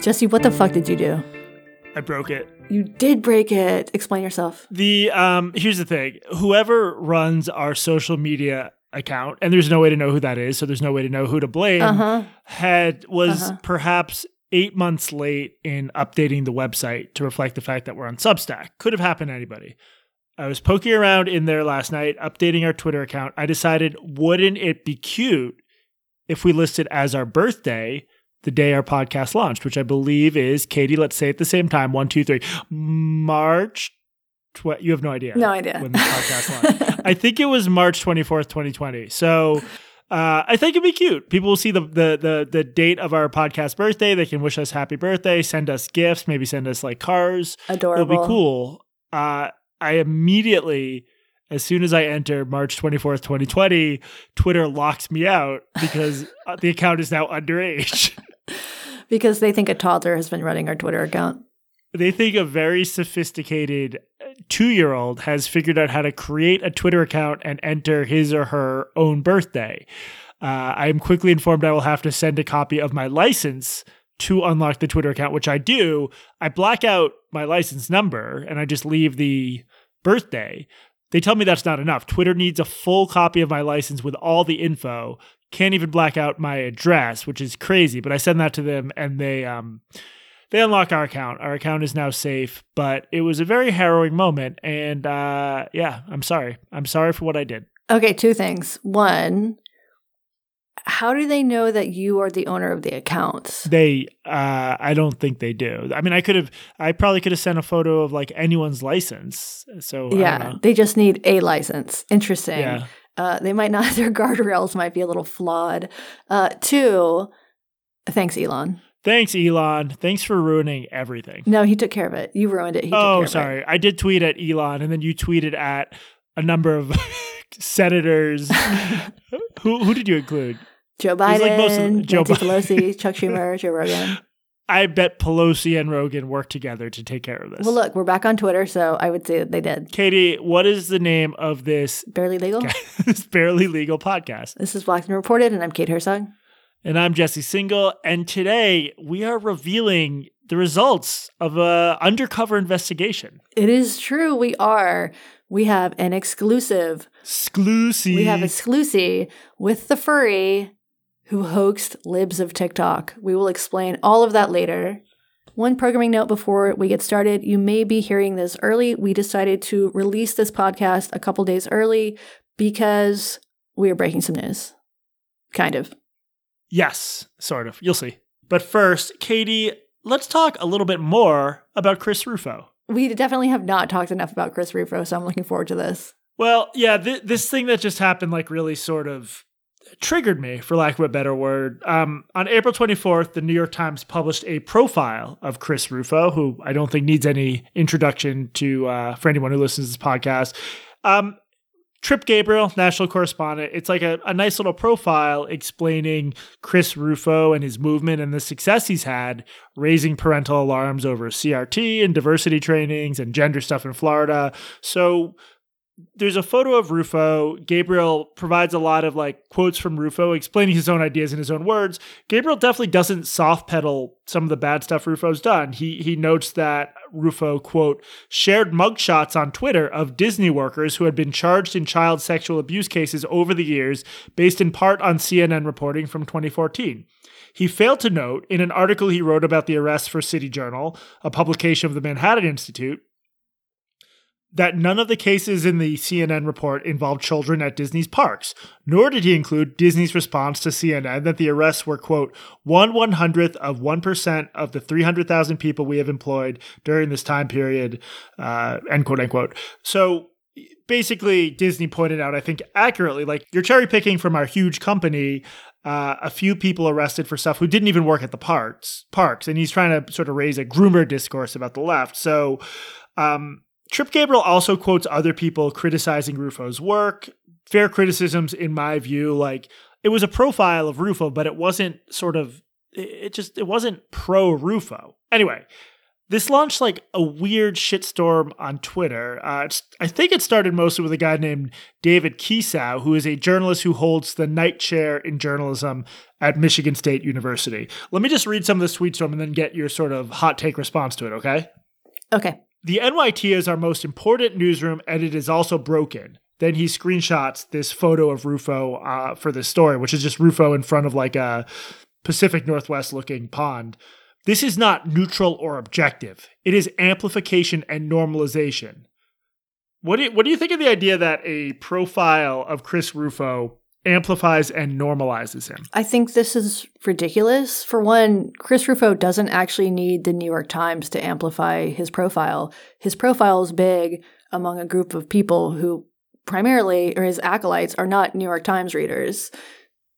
Jesse, what the fuck did you do? I broke it. You did break it. Explain yourself. The um here's the thing. Whoever runs our social media account, and there's no way to know who that is, so there's no way to know who to blame, Uh-huh. had was Uh-huh. perhaps eight months late in updating the website to reflect the fact that we're on Substack. Could have happened to anybody. I was poking around in there last night, updating our Twitter account. I decided, wouldn't it be cute if we listed as our birthday the day our podcast launched, which I believe is Katie. Let's say at the same time. One, two, three. March. Tw- you have no idea. No idea. when the podcast launched. I think it was March twenty fourth, twenty twenty. So. Uh, I think it'd be cute. People will see the, the the the date of our podcast birthday. They can wish us happy birthday, send us gifts, maybe send us like cars. Adorable. It'll be cool. Uh, I immediately, as soon as I enter March 24th, 2020, Twitter locks me out because uh, the account is now underage. Because they think a toddler has been running our Twitter account. they think a very sophisticated two year old has figured out how to create a Twitter account and enter his or her own birthday. Uh, I am quickly informed I will have to send a copy of my license to unlock the Twitter account, which I do. I black out my license number and I just leave the birthday. They tell me that's not enough. Twitter needs a full copy of my license with all the info. Can't even black out my address, which is crazy. But I send that to them and they um they unlock our account. Our account is now safe, but it was a very harrowing moment. And uh, yeah, I'm sorry. I'm sorry for what I did. Okay, two things. One, how do they know that you are the owner of the accounts? They, uh, I don't think they do. I mean, I could have, I probably could have sent a photo of like anyone's license. So Yeah, they just need a license. Interesting. yeah. Uh, they might not, their guardrails might be a little flawed. Uh, two, thanks, Elon. Thanks, Elon. Thanks for ruining everything. No, he took care of it. You ruined it. He took care oh, of it. sorry. I did tweet at Elon, and then you tweeted at a number of senators. who who did you include? Joe like Biden, most of Joe Nancy Biden. Pelosi, Chuck Schumer, Joe Rogan. I bet Pelosi and Rogan worked together to take care of this. Well, look, we're back on Twitter, so I would say that they did. Katie, what is the name of this, Barely legal. this barely legal podcast? This is Blocked and Reported, and I'm Kate Herzog. And I'm Jesse Singal, and today we are revealing the results of a undercover investigation. It is true. We are. We have an exclusive. Exclusive. We have exclusive with the furry who hoaxed libs of TikTok. We will explain all of that later. One programming note before we get started you may be hearing this early. We decided to release this podcast a couple days early because we are breaking some news. Kind of. Yes, sort of. You'll see. But first, Katie, let's talk a little bit more about Chris Rufo. We definitely have not talked enough about Chris Rufo, so I'm looking forward to this. Well, yeah, th- this thing that just happened, like, really sort of triggered me, for lack of a better word. Um, on April 24th, the New York Times published a profile of Chris Rufo, who I don't think needs any introduction to uh, for anyone who listens to this podcast. Um, Trip Gabriel, national correspondent. It's like a, a nice little profile explaining Chris Rufo and his movement and the success he's had raising parental alarms over CRT and diversity trainings and gender stuff in Florida. So there's a photo of Rufo. Gabriel provides a lot of like quotes from Rufo explaining his own ideas in his own words. Gabriel definitely doesn't soft pedal some of the bad stuff Rufo's done. He he notes that Rufo quote shared mugshots on Twitter of Disney workers who had been charged in child sexual abuse cases over the years, based in part on CNN reporting from 2014. He failed to note in an article he wrote about the arrest for City Journal, a publication of the Manhattan Institute, that none of the cases in the CNN report involved children at Disney's parks, nor did he include Disney's response to CNN that the arrests were, quote, one one hundredth of 1% of the 300,000 people we have employed during this time period, uh, end quote, end quote. So basically, Disney pointed out, I think accurately, like you're cherry picking from our huge company. Uh, a few people arrested for stuff who didn't even work at the parks, parks, and he's trying to sort of raise a groomer discourse about the left. So, um, Trip Gabriel also quotes other people criticizing Rufo's work. Fair criticisms, in my view, like it was a profile of Rufo, but it wasn't sort of, it just, it wasn't pro Rufo. Anyway, this launched like a weird shitstorm on Twitter. Uh, I think it started mostly with a guy named David Kiesau, who is a journalist who holds the Knight Chair in Journalism at Michigan State University. Let me just read some of the tweets from and then get your sort of hot take response to it, okay? Okay. The NYT is our most important newsroom, and it is also broken. Then he screenshots this photo of Rufo uh, for this story, which is just Rufo in front of like a Pacific Northwest looking pond. This is not neutral or objective. It is amplification and normalization. What do you, what do you think of the idea that a profile of Chris Rufo amplifies and normalizes him? I think this is ridiculous. For one, Chris Rufo doesn't actually need the New York Times to amplify his profile. His profile is big among a group of people who primarily, or his acolytes, are not New York Times readers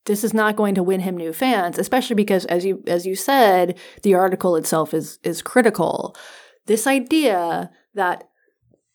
this is not going to win him new fans, especially because as you as you said, the article itself is is critical. This idea that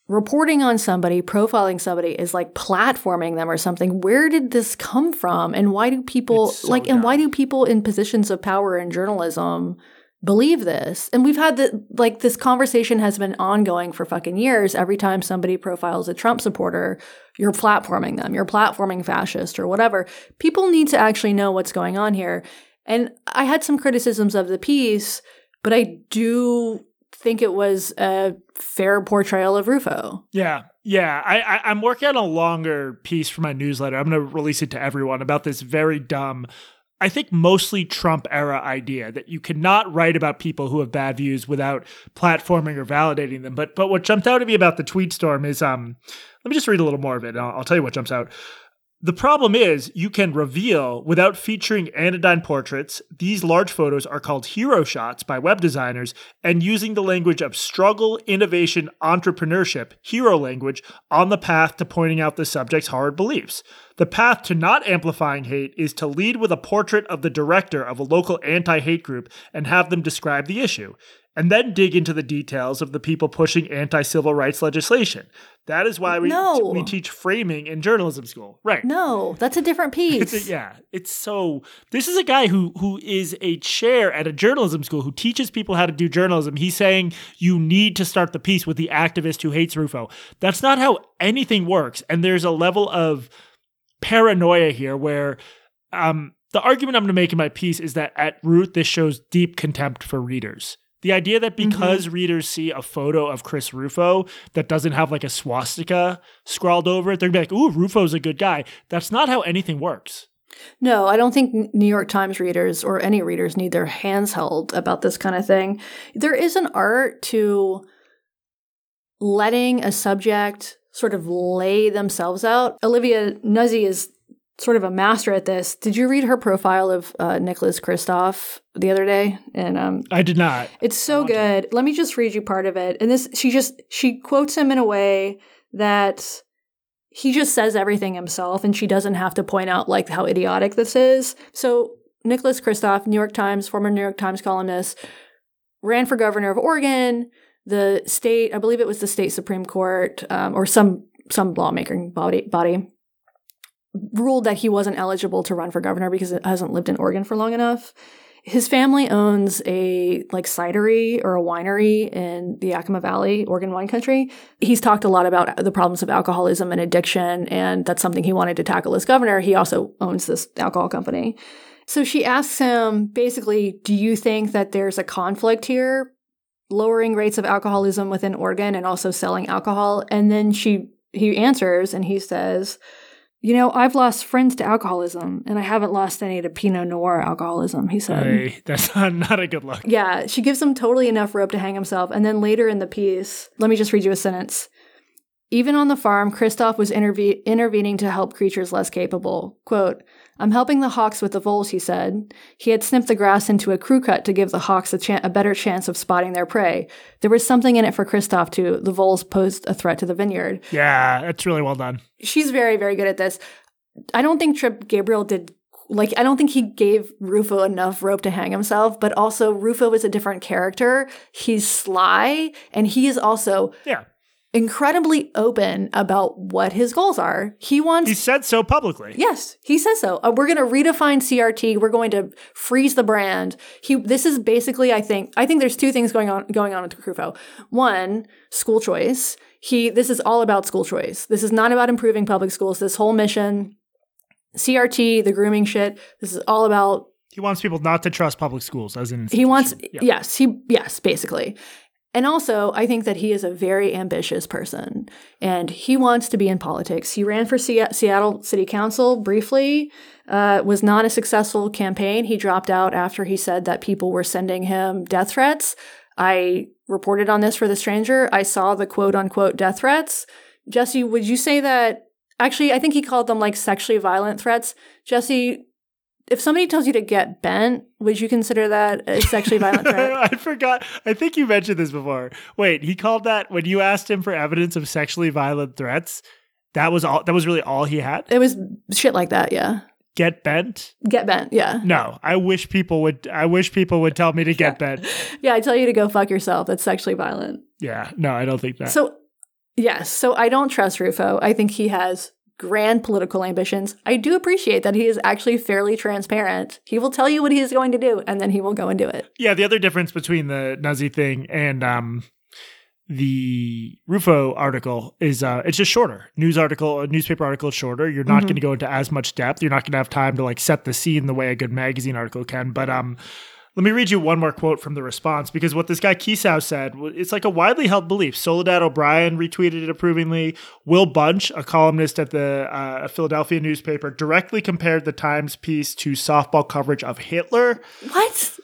reporting on somebody, profiling somebody is like platforming them or something. Where did this come from? And why do people so like dumb. and why do people in positions of power in journalism believe this. And we've had the like this conversation has been ongoing for fucking years. Every time somebody profiles a Trump supporter, you're platforming them, you're platforming fascist or whatever. People need to actually know what's going on here. And I had some criticisms of the piece, but I do think it was a fair portrayal of Rufo. Yeah. Yeah, I, am working on a longer piece for my newsletter. I'm going to release it to everyone about this very dumb I think mostly Trump era idea that you cannot write about people who have bad views without platforming or validating them. But but what jumped out at me about the tweet storm is um let me just read a little more of it. I'll, I'll tell you what jumps out. The problem is, you can reveal without featuring anodyne portraits. These large photos are called hero shots by web designers, and using the language of struggle, innovation, entrepreneurship, hero language, on the path to pointing out the subject's hard beliefs. The path to not amplifying hate is to lead with a portrait of the director of a local anti hate group and have them describe the issue and then dig into the details of the people pushing anti-civil rights legislation. That is why we no. t- we teach framing in journalism school. Right. No, that's a different piece. It's a, yeah, it's so this is a guy who who is a chair at a journalism school who teaches people how to do journalism. He's saying you need to start the piece with the activist who hates Rufo. That's not how anything works and there's a level of paranoia here where um the argument I'm going to make in my piece is that at root this shows deep contempt for readers the idea that mm-hmm. because mm-hmm. readers see a photo of Chris Rufo that doesn't have like a swastika scrawled over it, they're gonna be like, ooh, Rufo's a good guy. That's not how anything works. No, I don't think New York Times readers or any readers need their hands held about this kind of thing. There is an art to letting a subject sort of lay themselves out. Olivia Nuzzi is sort of a master at this. Did you read her profile of uh, Nicholas Kristof the other day? And um, I did not. It's so good. To. Let me just read you part of it. And this, she just she quotes him in a way that he just says everything himself, and she doesn't have to point out like how idiotic this is. So Nicholas Kristof, New York Times, former New York Times columnist, ran for governor of Oregon. The state, I believe it was the state Supreme Court um, or some some lawmaking body body ruled that he wasn't eligible to run for governor because it hasn't lived in Oregon for long enough. His family owns a like cidery or a winery in the Yakima Valley, Oregon wine country. He's talked a lot about the problems of alcoholism and addiction, and that's something he wanted to tackle as governor. He also owns this alcohol company. So she asks him basically, do you think that there's a conflict here, lowering rates of alcoholism within Oregon and also selling alcohol? And then she he answers and he says, you know, I've lost friends to alcoholism, and I haven't lost any to Pinot Noir alcoholism, he said. Hey, that's not, not a good look. Yeah, she gives him totally enough rope to hang himself. And then later in the piece, let me just read you a sentence. Even on the farm, Kristof was interve- intervening to help creatures less capable. Quote, I'm helping the hawks with the voles, he said. He had snipped the grass into a crew cut to give the hawks a, a, better chance of spotting their prey. There was something in it for Kristof, too. The voles posed a threat to the vineyard. Yeah, it's really well done. She's very, very good at this. I don't think Trip Gabriel did like I don't think he gave Rufo enough rope to hang himself, but also Rufo is a different character. He's sly and he is also Yeah incredibly open about what his goals are. He wants. He said so publicly. Yes, he says so. Uh, we're going to redefine CRT. We're going to freeze the brand. He. This is basically, I think. I think there's two things going on going on with Rufo. One, school choice. He. This is all about school choice. This is not about improving public schools. This whole mission, CRT, the grooming shit. This is all about He wants people not to trust public schools as an he wants. Yeah. yes he yes basically and also i think that he is a very ambitious person and he wants to be in politics. He ran for Se- seattle city council briefly uh, was not a successful campaign. He dropped out after he said that people were sending him death threats. I reported on this for the stranger. I saw the quote unquote death threats. Jesse would you say that actually i think he called them like sexually violent threats. Jesse if somebody tells you to get bent, would you consider that a sexually violent threat? I forgot. I think you mentioned this before. Wait, he called that when you asked him for evidence of sexually violent threats. That was all. That was really all he had. It was shit like that, yeah. Get bent? Get bent, yeah. No, I wish people would. I wish people would tell me to get bent. Yeah, I tell you to go fuck yourself. That's sexually violent. Yeah, no, I don't think that. So, yes, so I don't trust Rufo. I think he has grand political ambitions. I do appreciate that he is actually fairly transparent. He will tell you what he is going to do, and then he will go and do it. yeah, the other difference between the Nazi thing and um, the Rufo article is uh, it's just shorter. News article, a newspaper article is shorter. You're not Mhm. going to go into as much depth. You're not going to have time to like set the scene the way a good magazine article can. But um, let me read you one more quote from the response because what this guy Kiesau said, it's like a widely held belief. Soledad O'Brien retweeted it approvingly. Will Bunch, a columnist at the uh, Philadelphia newspaper, directly compared the Times piece to softball coverage of Hitler. What?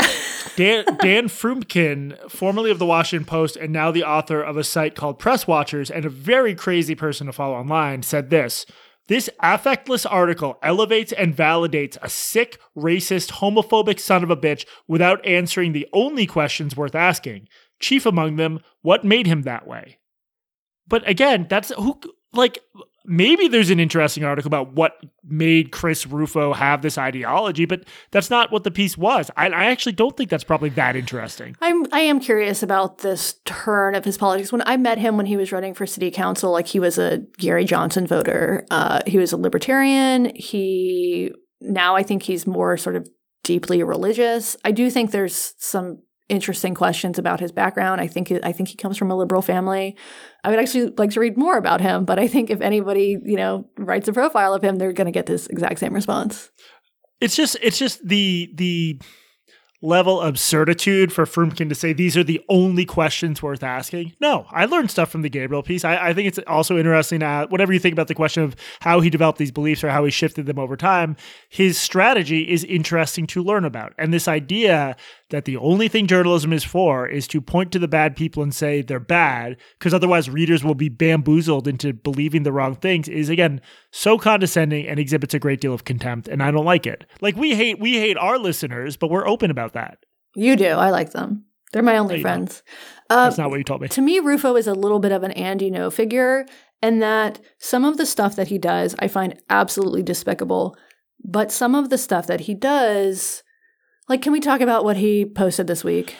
Dan, Dan Froomkin, formerly of the Washington Post and now the author of a site called Press Watchers and a very crazy person to follow online, said this. This affectless article elevates and validates a sick, racist, homophobic son of a bitch without answering the only questions worth asking. Chief among them, what made him that way? But again, that's who like maybe there's an interesting article about what made Chris Rufo have this ideology, but that's not what the piece was. I, I actually don't think that's probably that interesting. I'm I am curious about this turn of his politics. When I met him when he was running for city council, like he was a Gary Johnson voter. Uh, he was a libertarian. He now I think he's more sort of deeply religious. I do think there's some interesting questions about his background. I think I think he comes from a liberal family. I would actually like to read more about him, but I think if anybody you know writes a profile of him, they're going to get this exact same response. It's just it's just the the level of certitude for Froomkin to say these are the only questions worth asking. No, I learned stuff from the Gabriel piece. I, I think it's also interesting to whatever you think about the question of how he developed these beliefs or how he shifted them over time, his strategy is interesting to learn about. And this idea that the only thing journalism is for is to point to the bad people and say they're bad, because otherwise readers will be bamboozled into believing the wrong things, is again so condescending and exhibits a great deal of contempt. And I don't like it. Like we hate we hate our listeners, but we're open about that. You do. I like them. They're my only friends. Uh, That's not what you told me. to me, Rufo is a little bit of an Andy No figure, and that some of the stuff that he does I find absolutely despicable. But some of the stuff that he does, like, can we talk about what he posted this week?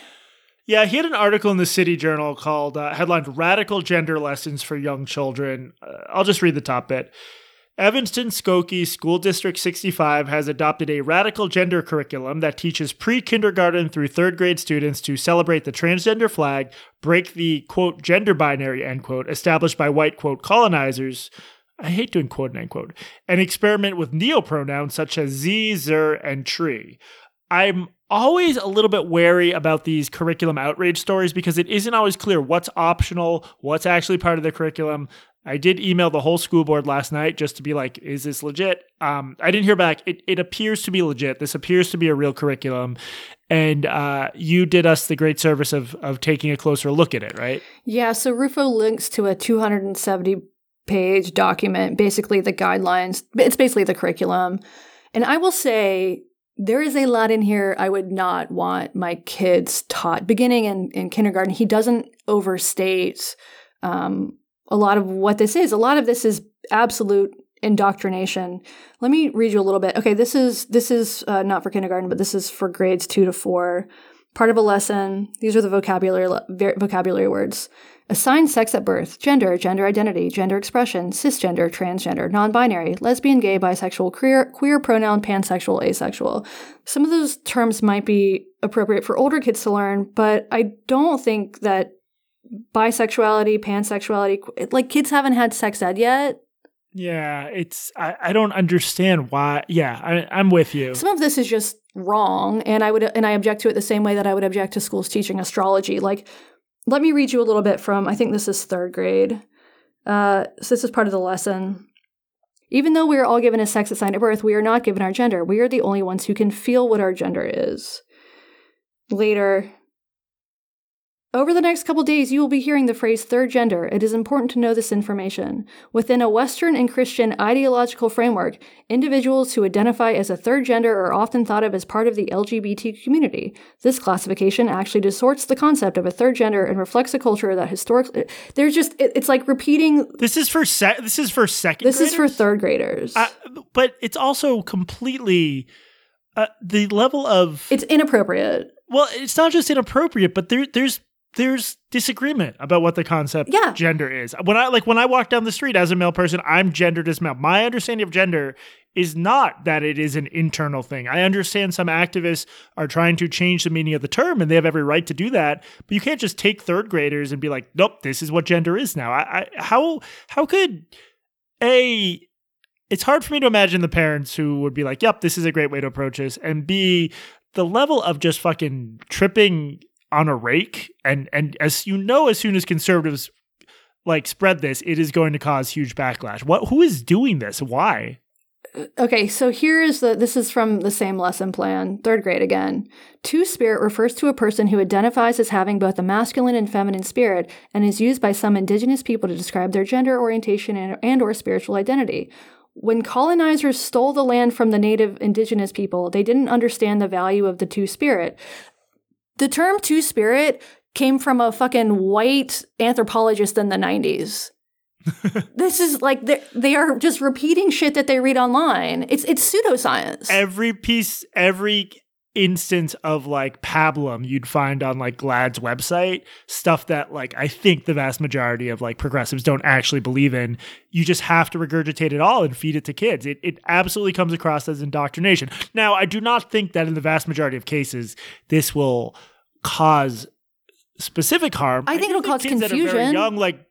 Yeah, he had an article in the City Journal called uh, headlined "Radical Gender Lessons for Young Children." Uh, I'll just read the top bit. Evanston Skokie School District 65 has adopted a radical gender curriculum that teaches pre kindergarten through third grade students to celebrate the transgender flag, break the quote gender binary end quote established by white quote colonizers. I hate doing quote and end quote, and experiment with neopronouns such as z, zer, and tree. I'm always a little bit wary about these curriculum outrage stories because it isn't always clear what's optional, what's actually part of the curriculum. I did email the whole school board last night just to be like, is this legit? Um, I didn't hear back. It, it appears to be legit. This appears to be a real curriculum. And uh, you did us the great service of, of taking a closer look at it, right? Yeah, so Rufo links to a 270 page document, basically the guidelines. It's basically the curriculum. And I will say, there is a lot in here I would not want my kids taught. Beginning in, in kindergarten, he doesn't overstate um, a lot of what this is. A lot of this is absolute indoctrination. Let me read you a little bit. Okay, this is this is uh, not for kindergarten, but this is for grades two to four. part of a lesson. These are the vocabulary vocabulary words. Assign sex at birth, gender, gender identity, gender expression, cisgender, transgender, non-binary, lesbian, gay, bisexual, queer, queer pronoun, pansexual, asexual. Some of those terms might be appropriate for older kids to learn, but I don't think that bisexuality, pansexuality, like kids haven't had sex ed yet. Yeah, it's I, I don't understand why. Yeah, I, I'm with you. Some of this is just wrong, and I would and I object to it the same way that I would object to schools teaching astrology. Like let me read you a little bit from, I think this is third grade. Uh, so this is part of the lesson. Even though we are all given a sex assigned at birth, we are not given our gender. We are the only ones who can feel what our gender is. Later, over the next couple days, you will be hearing the phrase third gender. It is important to know this information. Within a Western and Christian ideological framework, individuals who identify as a third gender are often thought of as part of the LGBT community. This classification actually distorts the concept of a third gender and reflects a culture that historically there's just it's like repeating. This is for se- this is for second. This graders? is for third graders. Uh, but it's also completely uh, the level of it's inappropriate. Well, it's not just inappropriate, but there there's there's disagreement about what the concept yeah. gender is. When I like when I walk down the street as a male person, I'm gendered as male. My understanding of gender is not that it is an internal thing. I understand some activists are trying to change the meaning of the term and they have every right to do that, but you can't just take third graders and be like, "Nope, this is what gender is now." I, I how how could a it's hard for me to imagine the parents who would be like, "Yep, this is a great way to approach this," and B the level of just fucking tripping on a rake and and as you know as soon as conservatives like spread this it is going to cause huge backlash. What who is doing this? Why? Uh, okay so here is the this is from the same lesson plan third grade again. Two spirit refers to a person who identifies as having both a masculine and feminine spirit and is used by some indigenous people to describe their gender orientation and, and or spiritual identity. When colonizers stole the land from the native indigenous people, they didn't understand the value of the two spirit. The term two spirit came from a fucking white anthropologist in the 90s. this is like they are just repeating shit that they read online. It's it's pseudoscience. Every piece, every instance of like pablum you'd find on like GLAAD's website, stuff that like I think the vast majority of like progressives don't actually believe in. You just have to regurgitate it all and feed it to kids. It it absolutely comes across as indoctrination. Now, I do not think that in the vast majority of cases this will cause specific harm. I think I it'll cause confusion. young, like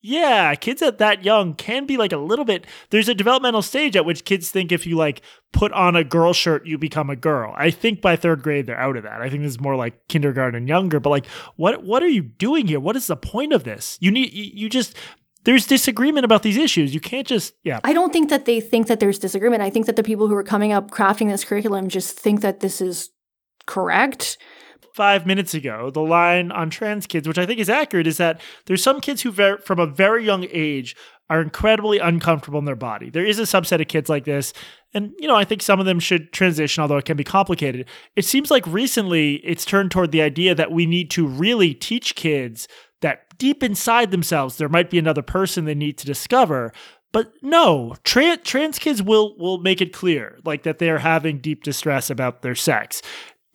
yeah, kids at that young can be like a little bit. There's a developmental stage at which kids think if you like put on a girl shirt, you become a girl. I think by third grade they're out of that. I think this is more like kindergarten and younger. But like, what what are you doing here? What is the point of this? You need you, you just there's disagreement about these issues. You can't just yeah. I don't think that they think that there's disagreement. I think that the people who are coming up crafting this curriculum just think that this is correct five minutes ago, the line on trans kids, which I think is accurate, is that there's some kids who, ver- from a very young age, are incredibly uncomfortable in their body. There is a subset of kids like this. And, you know, I think some of them should transition, although it can be complicated. It seems like recently it's turned toward the idea that we need to really teach kids that deep inside themselves, there might be another person they need to discover. But no, trans, trans kids will will make it clear, like that they are having deep distress about their sex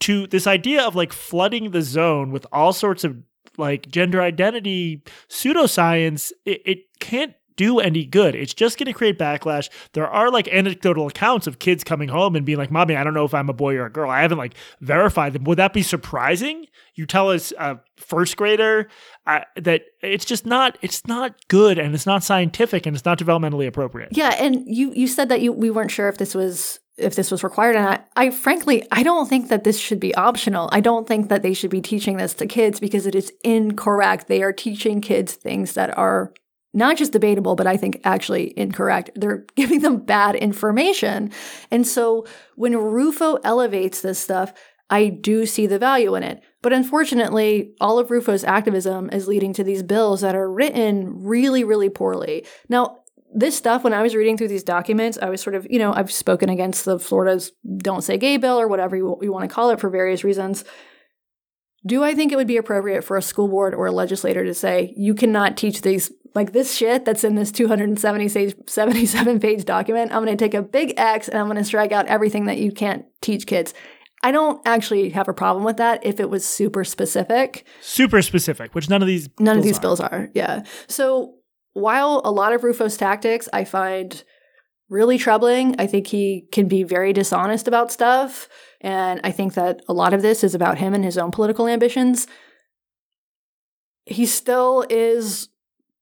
to this idea of like flooding the zone with all sorts of like gender identity pseudoscience, it, it can't do any good. It's just going to create backlash. There are like anecdotal accounts of kids coming home and being like, "Mommy, I don't know if I'm a boy or a girl. I haven't like verified them." Would that be surprising? You tell us a first grader uh, that it's just not it's not good and it's not scientific and it's not developmentally appropriate. Yeah, and you you said that you we weren't sure if this was if this was required. And I, I frankly, I don't think that this should be optional. I don't think that they should be teaching this to kids because it is incorrect. They are teaching kids things that are not just debatable, but I think actually incorrect. They're giving them bad information. And so when Rufo elevates this stuff, I do see the value in it. But unfortunately, all of Rufo's activism is leading to these bills that are written really, really poorly. Now, this stuff, when I was reading through these documents, I was sort of, you know, I've spoken against the Florida's Don't Say Gay bill or whatever you, you want to call it for various reasons. Do I think it would be appropriate for a school board or a legislator to say, you cannot teach these, like this shit that's in this 277 page document? I'm going to take a big X and I'm going to strike out everything that you can't teach kids. I don't actually have a problem with that if it was super specific. Super specific, which none of these None of these are. bills are. Yeah. So while a lot of Rufo's tactics I find really troubling, I think he can be very dishonest about stuff. And I think that a lot of this is about him and his own political ambitions. He still is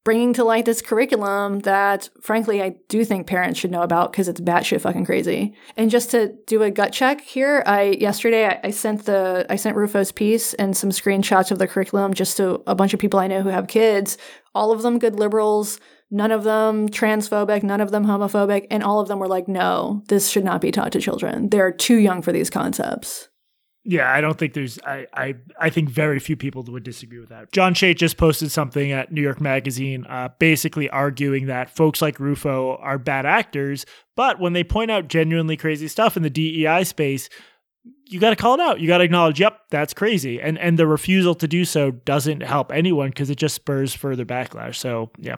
bringing to light this curriculum that, frankly, I do think parents should know about because it's batshit fucking crazy. And just to do a gut check here, I yesterday I, I sent the I sent Rufo's piece and some screenshots of the curriculum just to a bunch of people I know who have kids. All of them good liberals, none of them transphobic, none of them homophobic, and all of them were like, "No, this should not be taught to children. They're too young for these concepts." Yeah, I don't think there's. I, I I think very few people would disagree with that. John Chait just posted something at New York Magazine, uh, basically arguing that folks like Rufo are bad actors, but when they point out genuinely crazy stuff in the DEI space, you got to call it out. You got to acknowledge, yep, that's crazy, and and the refusal to do so doesn't help anyone because it just spurs further backlash. So yeah,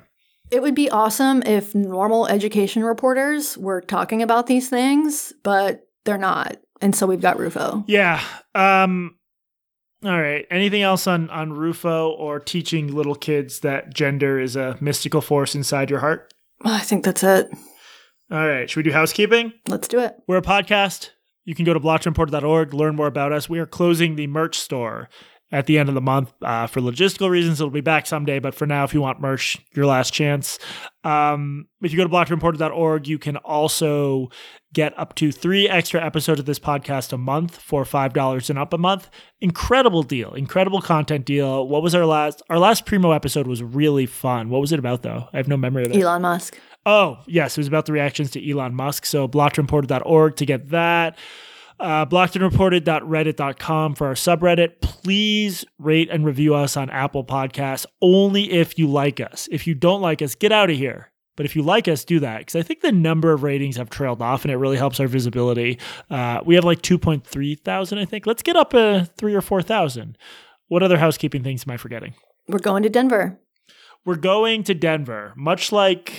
It would be awesome if normal education reporters were talking about these things, but they're not. And so we've got Rufo. yeah. Um, all right. Anything else on on Rufo or teaching little kids that gender is a mystical force inside your heart? I think that's it. All right. Should we do housekeeping? Let's do it. We're a podcast. You can go to blockedandreported.org, learn more about us. We are closing the merch store at the end of the month uh, for logistical reasons. It'll be back someday, but for now, if you want merch, your last chance. Um, if you go to blockedandreported.org, you can also get up to three extra episodes of this podcast a month for $5 and up a month. Incredible deal, incredible content deal. What was our last? Our last Primo episode was really fun. What was it about, though? I have no memory of it. Elon Musk. Oh, yes. It was about the reactions to Elon Musk. So blockedandreported.org to get that. Uh, blockedandreported.reddit.com for our subreddit. Please rate and review us on Apple Podcasts only if you like us. If you don't like us, get out of here. But if you like us, do that because I think the number of ratings have trailed off and it really helps our visibility. Uh, we have like 2.3 thousand, I think. Let's get up a three or 4,000. What other housekeeping things am I forgetting? We're going to Denver. We're going to Denver, much like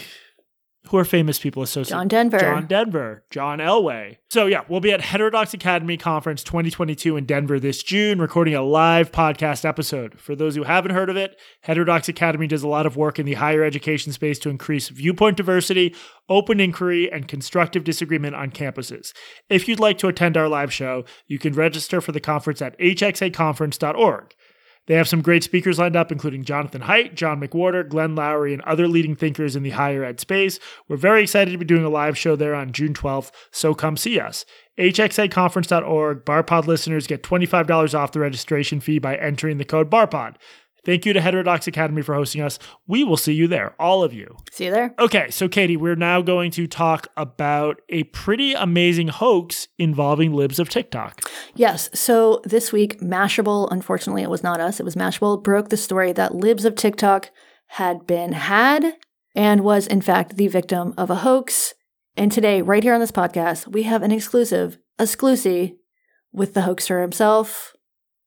who are famous people associated John Denver. John Denver, John Elway. So yeah, we'll be at Heterodox Academy Conference 2022 in Denver this June, recording a live podcast episode. For those who haven't heard of it, Heterodox Academy does a lot of work in the higher education space to increase viewpoint diversity, open inquiry, and constructive disagreement on campuses. If you'd like to attend our live show, you can register for the conference at hxaconference.org. They have some great speakers lined up, including Jonathan Haidt, John McWhorter, Glenn Loury, and other leading thinkers in the higher ed space. We're very excited to be doing a live show there on June 12th, so come see us. hxaconference.org. Barpod listeners get $25 off the registration fee by entering the code BARPOD. Thank you to Heterodox Academy for hosting us. We will see you there, all of you. See you there. Okay, so Katie, we're now going to talk about a pretty amazing hoax involving libs of TikTok. Yes. So this week, Mashable, unfortunately, it was not us, it was Mashable, broke the story that Libs of TikTok had been had and was, in fact, the victim of a hoax. And today, right here on this podcast, we have an exclusive, exclusive with the hoaxer himself.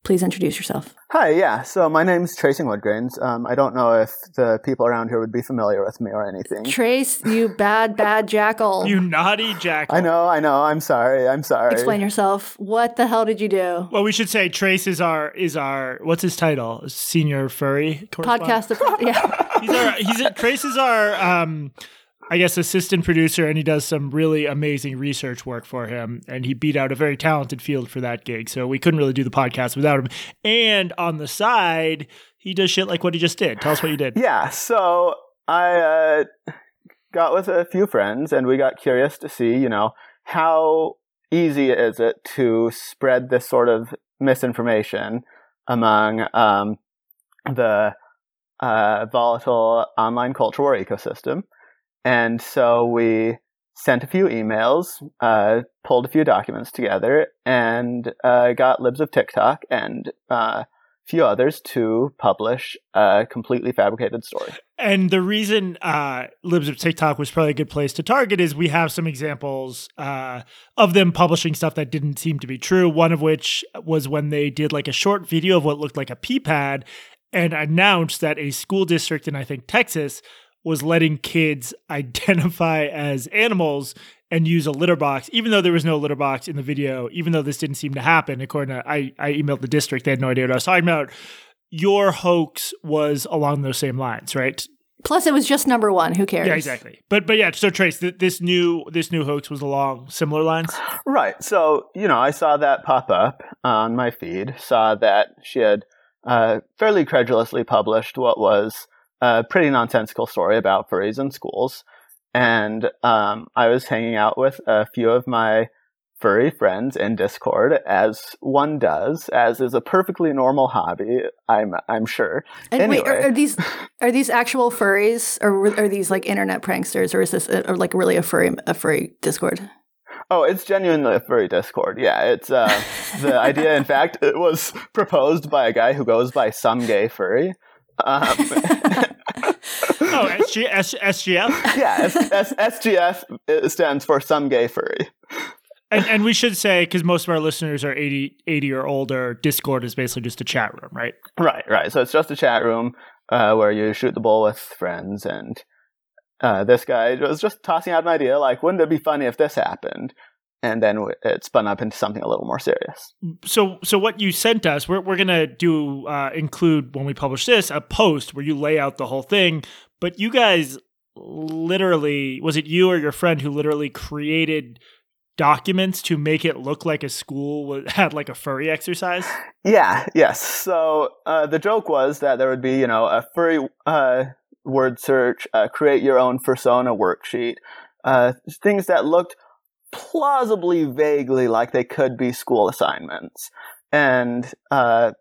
Please introduce yourself. Hi, yeah. So my name's Tracing Woodgrains. Um, I don't know if the people around here would be familiar with me or anything. Trace, you bad, bad jackal. You naughty jackal. I know, I know. I'm sorry. I'm sorry. Explain yourself. What the hell did you do? Well, we should say Trace is our is our what's his title? Senior furry? Podcast. Of, yeah. He's our he's a, Trace is our um I guess assistant producer and he does some really amazing research work for him and he beat out a very talented field for that gig. So we couldn't really do the podcast without him. And on the side, he does shit like what he just did. Tell us what you did. Yeah. So I uh, got with a few friends and we got curious to see, you know, how easy is it to spread this sort of misinformation among um, the uh, volatile online cultural ecosystem. And so we sent a few emails, uh, pulled a few documents together, and uh, got Libs of TikTok and uh, a few others to publish a completely fabricated story. And the reason uh, Libs of TikTok was probably a good place to target is we have some examples uh, of them publishing stuff that didn't seem to be true. One of which was when they did like a short video of what looked like a pee pad and announced that a school district in, I think, Texas was letting kids identify as animals and use a litter box, even though there was no litter box in the video, even though this didn't seem to happen. According to I, I emailed the district, they had no idea what I was talking about. Your hoax was along those same lines, right? Plus, it was just number one. Who cares? Yeah, exactly. But but yeah, so Trace, th- this new this new hoax was along similar lines. Right. So, you know, I saw that pop up on my feed, saw that she had uh, fairly credulously published what was a pretty nonsensical story about furries in schools. And um, I was hanging out with a few of my furry friends in Discord, as one does, as is a perfectly normal hobby. I'm I'm sure. And anyway, wait, are, are these are these actual furries, or are these like internet pranksters, or is this a, or like really a furry a furry Discord? Oh, it's genuinely a furry Discord. Yeah, it's uh, the idea. In fact, it was proposed by a guy who goes by some gay furry. Um, oh, SG, S, SGF. Yeah, S, S, SGF stands for some gay furry. And, and we should say, because most of our listeners are 80, 80 or older, Discord is basically just a chat room, right? Right, right. So it's just a chat room uh, where you shoot the bull with friends. And uh, this guy was just tossing out an idea like, wouldn't it be funny if this happened? And then it spun up into something a little more serious. So, so what you sent us, we're we're gonna do uh, include when we publish this a post where you lay out the whole thing. But you guys literally, was it you or your friend who literally created documents to make it look like a school had like a furry exercise? Yeah, yes. So uh, the joke was that there would be, you know, a furry uh, word search, uh, create your own persona worksheet, uh, things that looked plausibly vaguely like they could be school assignments. And uh,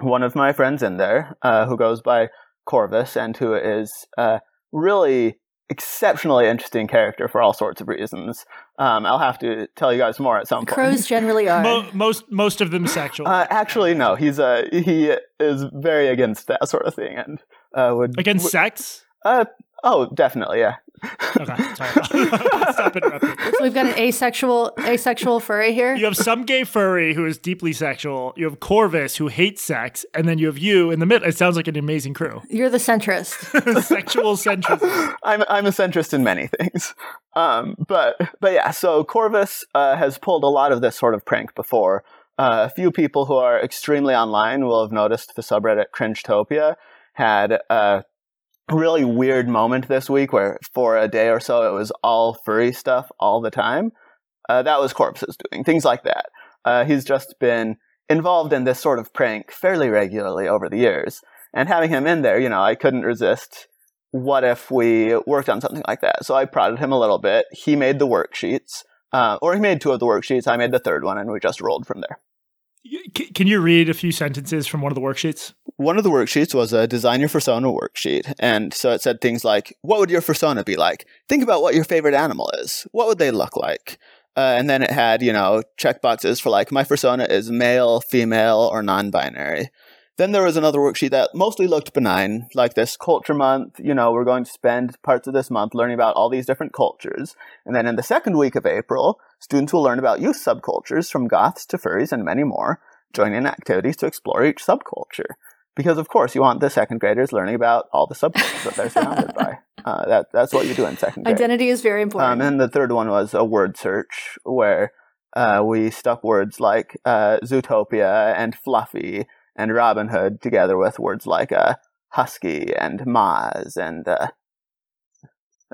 one of my friends in there, uh, who goes by Corvus and who is a really exceptionally interesting character for all sorts of reasons. Um, I'll have to tell you guys more at some point. Crows generally are Mo- most most of them sexual. Uh, actually, no. He's uh, he is very against that sort of thing, and uh, would against would, sex. Uh, oh, definitely, yeah. Okay, sorry. Stop interrupting. So we've got an asexual asexual furry here. You have some gay furry who is deeply sexual. You have Corvus who hates sex, and then you have you in the middle. It sounds like an amazing crew. You're the centrist. Sexual centrist. I'm I'm a centrist in many things. Um, but but yeah. So Corvus uh, has pulled a lot of this sort of prank before. Uh, a few people who are extremely online will have noticed the subreddit Cringetopia had uh, really weird moment this week where for a day or so it was all furry stuff all the time. Uh, that was Corvus's doing. Things like that. Uh, he's just been involved in this sort of prank fairly regularly over the years. And having him in there, you know, I couldn't resist. What if we worked on something like that? So I prodded him a little bit. He made the worksheets, uh, or he made two of the worksheets. I made the third one, and we just rolled from there. Can you read a few sentences from one of the worksheets? One of the worksheets was a design your fursona worksheet. And so it said things like, what would your fursona be like? Think about what your favorite animal is. What would they look like? Uh, and then it had, you know, checkboxes for like, my fursona is male, female, or non binary. Then there was another worksheet that mostly looked benign, like this culture month. You know, we're going to spend parts of this month learning about all these different cultures. And then in the second week of April, students will learn about youth subcultures from goths to furries and many more, join in activities to explore each subculture. Because of course you want the second graders learning about all the subcultures that they're surrounded by. Uh, that, that's what you do in second grade. Identity is very important. Um, and the third one was a word search where uh, we stuck words like uh, Zootopia and Fluffy and Robin Hood together with words like uh, husky and Maz and uh,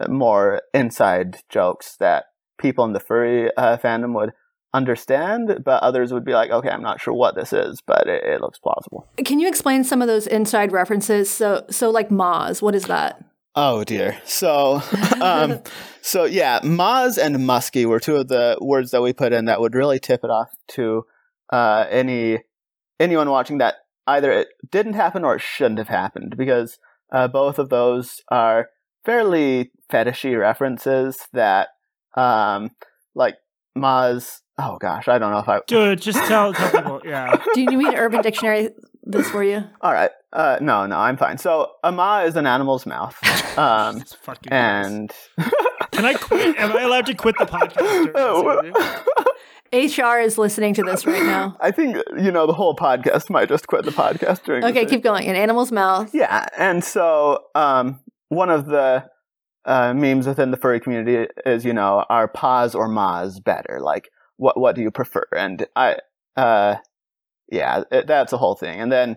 more inside jokes that people in the furry uh, fandom would understand, but others would be like, okay, I'm not sure what this is, but it, it looks plausible. Can you explain some of those inside references? So, so like maws, what is that? Oh dear. So, um, so yeah, maws and Musky were two of the words that we put in that would really tip it off to uh, any anyone watching that either it didn't happen or it shouldn't have happened because uh, both of those are fairly fetishy references that, um, like maws. Oh gosh, I don't know if I. Dude, just tell, tell people. Yeah. Do you need Urban Dictionary this for you? All right. Uh, no, no, I'm fine. So a maw is an animal's mouth. Um, and can I quit? Am I allowed to quit the podcast? HR is listening to this right now. I think you know the whole podcast might just quit the podcast during. Okay, keep going. An animal's mouth. Yeah, and so um, one of the uh, memes within the furry community is, you know, are paws or maws better? Like, what what do you prefer? And I, uh, yeah, it, that's a whole thing. And then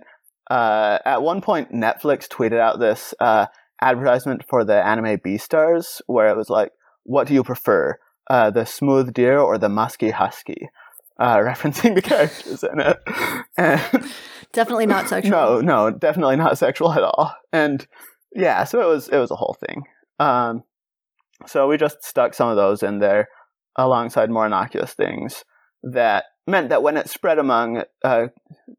uh, at one point, Netflix tweeted out this uh, advertisement for the anime Beastars, where it was like, "What do you prefer, uh, the smooth deer or the musky husky?" Uh, referencing the characters in it. And Definitely not sexual. no, no, definitely not sexual at all. And yeah, so it was it was a whole thing. Um, so we just stuck some of those in there alongside more innocuous things that meant that when it spread among uh,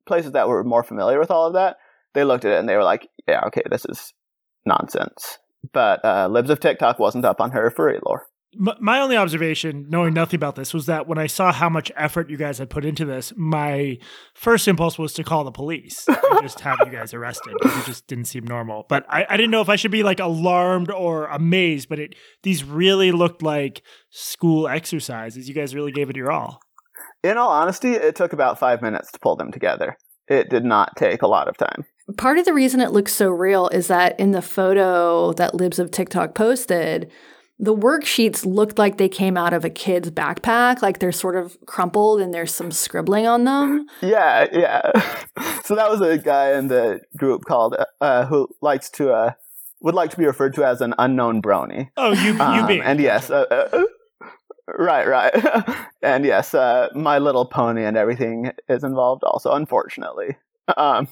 places that were more familiar with all of that, they looked at it and they were like, "Yeah, okay, this is nonsense." But uh, Libs of TikTok wasn't up on her furry lore. M- my only observation, knowing nothing about this, was that when I saw how much effort you guys had put into this, my first impulse was to call the police and just have you guys arrested. It just didn't seem normal. But I, I didn't know if I should be like alarmed or amazed. But it these really looked like school exercises. You guys really gave it your all. In all honesty, it took about five minutes to pull them together. It did not take a lot of time. Part of the reason it looks so real is that in the photo that Libs of TikTok posted, the worksheets looked like they came out of a kid's backpack, like they're sort of crumpled and there's some scribbling on them. Yeah, yeah. so that was a guy in the group called uh, who likes to uh, would like to be referred to as an unknown brony. Oh, you you Um, being and yes, uh, uh, right, right, and yes, uh, My Little Pony and everything is involved also, unfortunately. Um,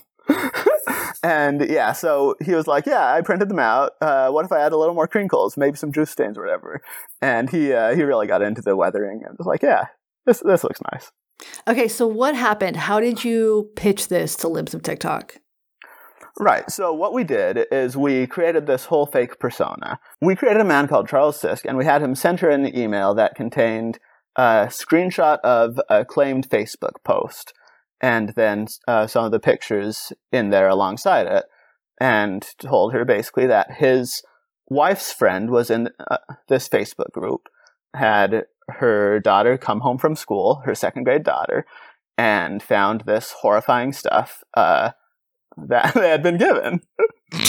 and yeah, so he was like, "Yeah, I printed them out. Uh, what if I add a little more crinkles, maybe some juice stains or whatever?" And he uh, he really got into the weathering and was like, "Yeah, this this looks nice." Okay, so what happened? How did you pitch this to Libs of TikTok? Right. So what we did is we created this whole fake persona. We created a man called Charles Sisk, and we had him send her an email that contained a screenshot of a claimed Facebook post, and then uh, some of the pictures in there alongside it, and told her basically that his wife's friend was in uh, this Facebook group, had her daughter come home from school, her second grade daughter, and found this horrifying stuff. Uh, that they had been given.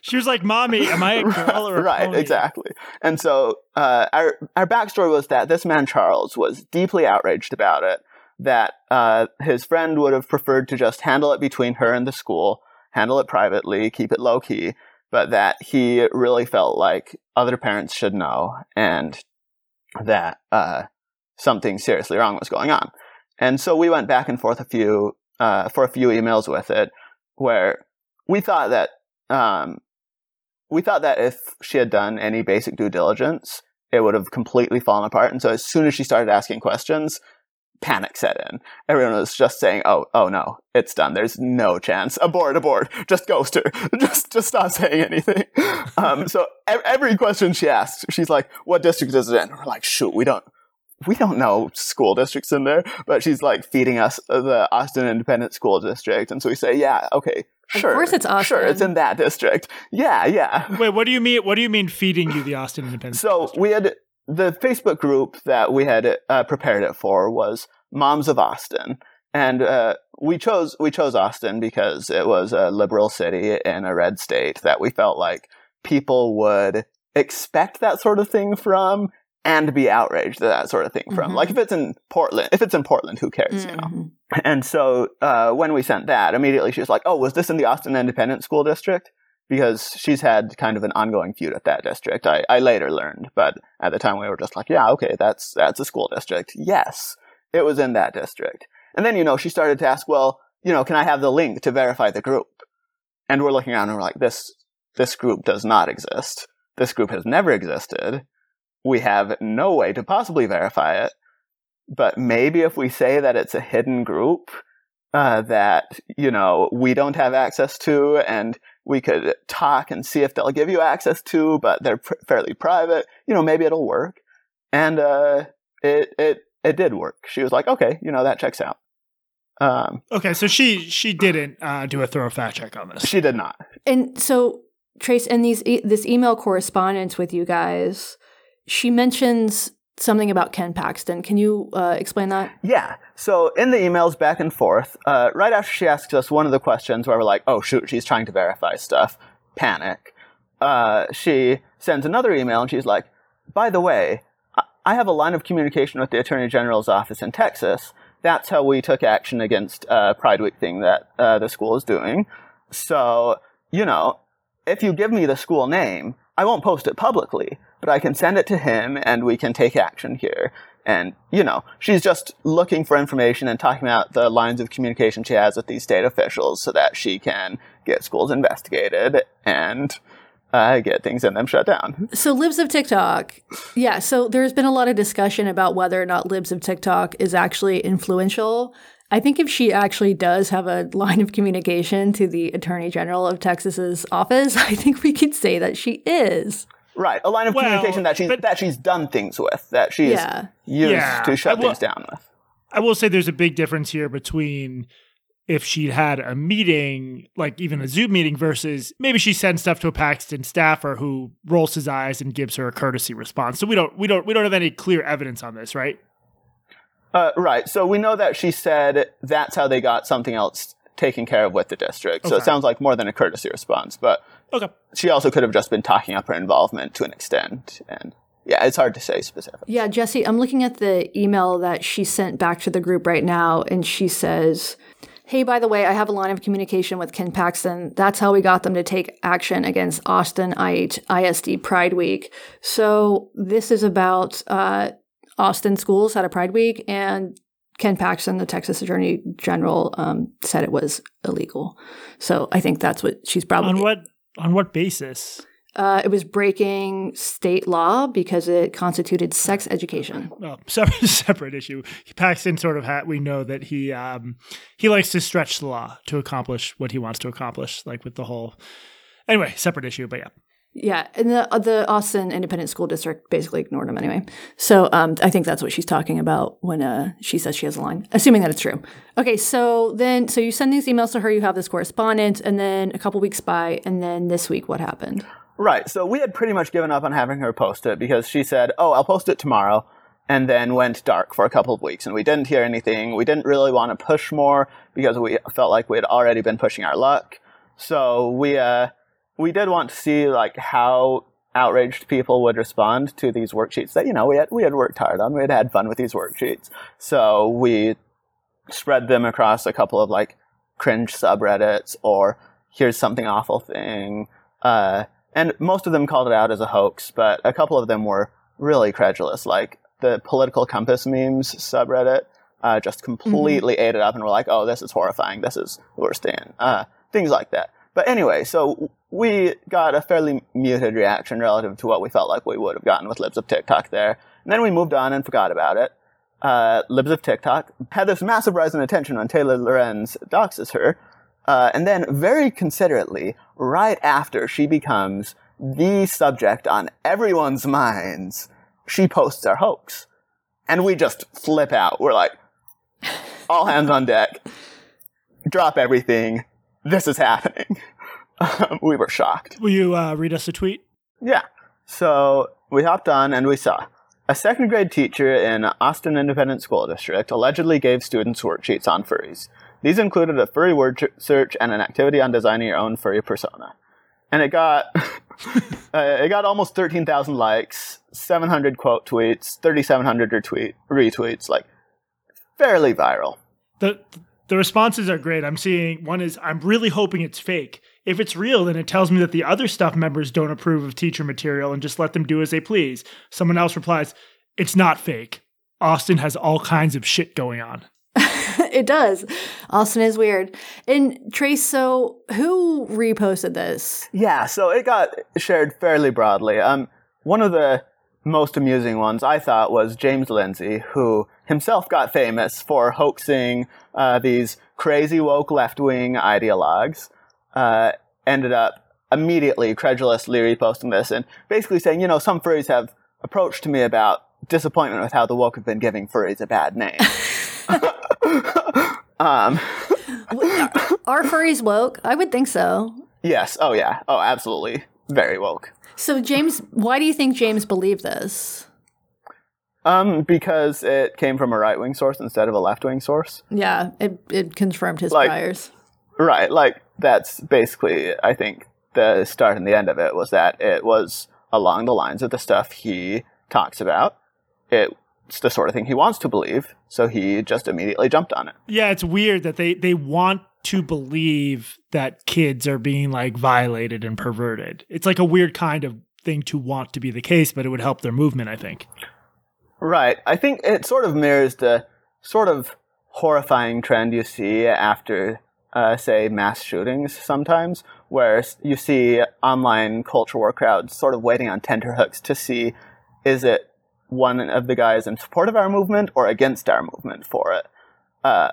She was like, "Mommy, am I a girl or a right, pony?" exactly. And so uh, our our backstory was that this man Charles was deeply outraged about it. That uh, his friend would have preferred to just handle it between her and the school, handle it privately, keep it low key, but that he really felt like other parents should know, and that uh, something seriously wrong was going on. And so we went back and forth a few uh, for a few emails with it, where we thought that um, we thought that if she had done any basic due diligence, it would have completely fallen apart. And so as soon as she started asking questions, panic set in. Everyone was just saying, "Oh, oh no, it's done. There's no chance. Abort, abort. Just ghost her. Just, just stop saying anything." Um, so ev- every question she asks, she's like, "What district is it in?" We're like, "Shoot, we don't." We don't know school districts in there, but she's like feeding us the Austin Independent School District, and so we say, "Yeah, okay, Of sure, course it's Austin. Sure, it's in that district. Yeah, yeah." Wait, what do you mean? What do you mean feeding you the Austin Independent? So we had the Facebook group that we had uh, prepared it for was Moms of Austin, and uh, we chose we chose Austin because it was a liberal city in a red state that we felt like people would expect that sort of thing from and be outraged at that sort of thing from. Mhm. Like if it's in Portland, if it's in Portland, who cares, you know? Mhm. And so uh, when we sent that, immediately she was like, "Oh, was this in the Austin Independent School District?" Because she's had kind of an ongoing feud at that district. I, I later learned, but at the time we were just like, "Yeah, okay, that's that's a school district." Yes, it was in that district. And then you know she started to ask, "Well, you know, can I have the link to verify the group?" And we're looking around and we're like, "This this group does not exist. This group has never existed. We have no way to possibly verify it." but maybe if we say that it's a hidden group uh, that you know we don't have access to and we could talk and see if they'll give you access to but they're pr- fairly private. You know maybe it'll work. And uh, it it it did work. She was like okay you know that checks out. Um, okay, so she she didn't uh, do a thorough fact check on this. she did not. And so, Trace, in these e- this email correspondence with you guys, she mentions something about Ken Paxton. Can you uh, explain that? Yeah. So in the emails back and forth, uh, right after she asks us one of the questions where we're like, oh shoot, she's trying to verify stuff, panic. Uh, she sends another email and she's like, by the way, I- have a line of communication with the Attorney General's office in Texas. That's how we took action against uh, Pride Week thing that uh, the school is doing. So, you know, if you give me the school name, I won't post it publicly, but I can send it to him and we can take action here. And, you know, she's just looking for information and talking about the lines of communication she has with these state officials so that she can get schools investigated and uh, get things in them shut down. So, Libs of TikTok. Yeah. So, there's been a lot of discussion about whether or not Libs of TikTok is actually influential. I think if she actually does have a line of communication to the Attorney General of Texas's office, I think we could say that she is. Right, a line of Well, communication that she's but- that she's done things with, that she's Yeah. used Yeah, to shut will- things down with. I will say there's a big difference here between if she'd had a meeting, like even a Zoom meeting, versus maybe she sends stuff to a Paxton staffer who rolls his eyes and gives her a courtesy response. So we don't we don't we don't have any clear evidence on this, right? Uh, right. So we know that she said that's how they got something else taken care of with the district. So it sounds like more than a courtesy response, but Okay. she also could have just been talking up her involvement to an extent. And yeah, it's hard to say specifically. Yeah, Jesse, I'm looking at the email that she sent back to the group right now, and she says, Hey, by the way, I have a line of communication with Ken Paxton. That's how we got them to take action against Austin I- ISD Pride Week. So this is about uh, Austin schools had a Pride Week, and Ken Paxton, the Texas Attorney General, um, said it was illegal. So I think that's what she's probably On what on what basis? Uh, it was breaking state law because it constituted sex education. Well, separate separate issue. Paxton sort of had. We know that he um he likes to stretch the law to accomplish what he wants to accomplish, like with the whole. Anyway, separate issue, but yeah. Yeah, and the uh, the Austin Independent School District basically ignored him anyway. So um, I think that's what she's talking about when uh, she says she has a line, assuming that it's true. Okay, so then so you send these emails to her, you have this correspondence, and then a couple weeks by, and then this week, what happened? Right. So we had pretty much given up on having her post it because she said, "Oh, I'll post it tomorrow," and then went dark for a couple of weeks, and we didn't hear anything. We didn't really want to push more because we felt like we had already been pushing our luck. So we uh, we did want to see like how outraged people would respond to these worksheets that you know we had we had worked hard on. We had had fun with these worksheets, so we spread them across a couple of like cringe subreddits or here's something awful thing. Uh, and most of them called it out as a hoax, but a couple of them were really credulous, like the political compass memes subreddit. Uh, just completely ate it up and were like, "Oh, this is horrifying. This is the worst thing." Uh, things like that. But anyway, so we got a fairly muted reaction relative to what we felt like we would have gotten with Libs of TikTok there. And then we moved on and forgot about it. Uh, Libs of TikTok had this massive rise in attention when Taylor Lorenz doxes her. Uh, and then very considerately, right after she becomes the subject on everyone's minds, she posts our hoax. And we just flip out. We're like, all hands on deck. Drop everything. This is happening. Um, we were shocked. Will you uh, read us a tweet? Yeah. So we hopped on and we saw a second grade teacher in Austin Independent School District allegedly gave students worksheets on furries. These included a furry word search and an activity on designing your own furry persona. And it got uh, it got almost 13,000 likes, 700 quote tweets, 3,700 retweet retweets, like fairly viral. the the responses are great. I'm seeing one is I'm really hoping it's fake. If it's real, then it tells me that the other staff members don't approve of teacher material and just let them do as they please. Someone else replies, "It's not fake. Austin has all kinds of shit going on." it does. Austin is weird. And Trace, so who reposted this? Yeah, so it got shared fairly broadly. Um, one of the most amusing ones I thought was James Lindsay, who himself got famous for hoaxing uh, these crazy woke left wing ideologues. Uh, ended up immediately credulously reposting this and basically saying, you know, some furries have approached to me about disappointment with how the woke have been giving furries a bad name. um, Are furries woke? I would think so. yes, oh yeah, oh absolutely, very woke. So, James, why do you think James believed this? Um, because it came from a right wing source instead of a left wing source. Yeah, it, it confirmed his Like- priors. Right, like that's basically I think the start and the end of it was that it was along the lines of the stuff he talks about. It's the sort of thing he wants to believe, so he just immediately jumped on it. Yeah, it's weird that they they want to believe that kids are being like violated and perverted. It's like a weird kind of thing to want to be the case, but it would help their movement, I think. Right. I think it sort of mirrors the sort of horrifying trend you see after, uh, say, mass shootings sometimes, where you see online culture war crowds sort of waiting on tenterhooks to see is it one of the guys in support of our movement or against our movement for it. Uh,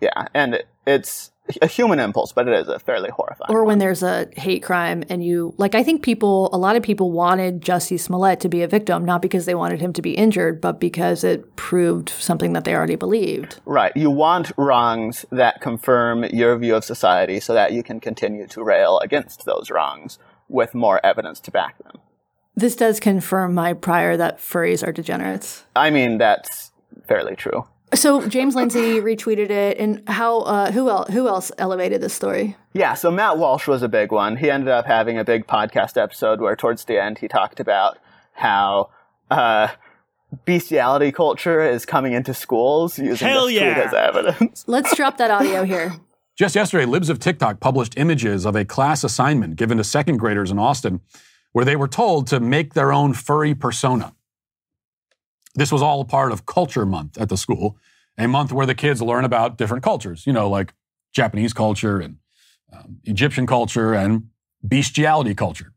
yeah, and it, it's a human impulse, but it is a fairly horrifying. Or when one. there's a hate crime and you like I think people a lot of people wanted Jussie Smollett to be a victim not because they wanted him to be injured, but because it proved something that they already believed. Right. You want wrongs that confirm your view of society so that you can continue to rail against those wrongs with more evidence to back them. This does confirm my prior that furries are degenerates. I mean that's fairly true. So James Lindsay retweeted it, and how? Uh, who else? Who else elevated this story? Yeah, so Matt Walsh was a big one. He ended up having a big podcast episode where, towards the end, he talked about how uh, bestiality culture is coming into schools using Hell this yeah. tweet as evidence. Let's drop that audio here. Just yesterday, Libs of TikTok published images of a class assignment given to second graders in Austin, where they were told to make their own furry persona. This was all part of Culture Month at the school, a month where the kids learn about different cultures, you know, like Japanese culture and um, Egyptian culture and bestiality culture.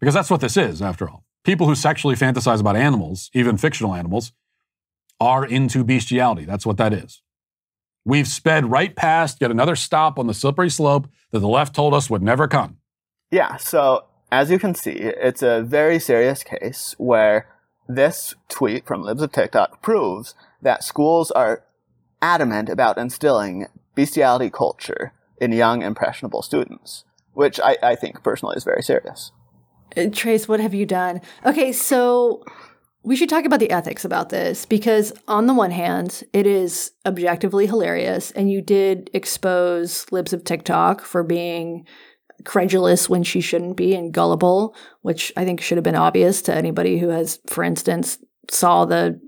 Because that's what this is, after all. People who sexually fantasize about animals, even fictional animals, are into bestiality. That's what that is. We've sped right past yet another stop on the slippery slope that the left told us would never come. Yeah, so as you can see, it's a very serious case where this tweet from Libs of TikTok proves that schools are adamant about instilling bestiality culture in young, impressionable students, which I, I think personally is very serious. Uh, Trace, what have you done? Okay, so we should talk about the ethics about this because, on the one hand, it is objectively hilarious, and you did expose Libs of TikTok for being credulous when she shouldn't be and gullible, which I think should have been obvious to anybody who has, for instance, saw the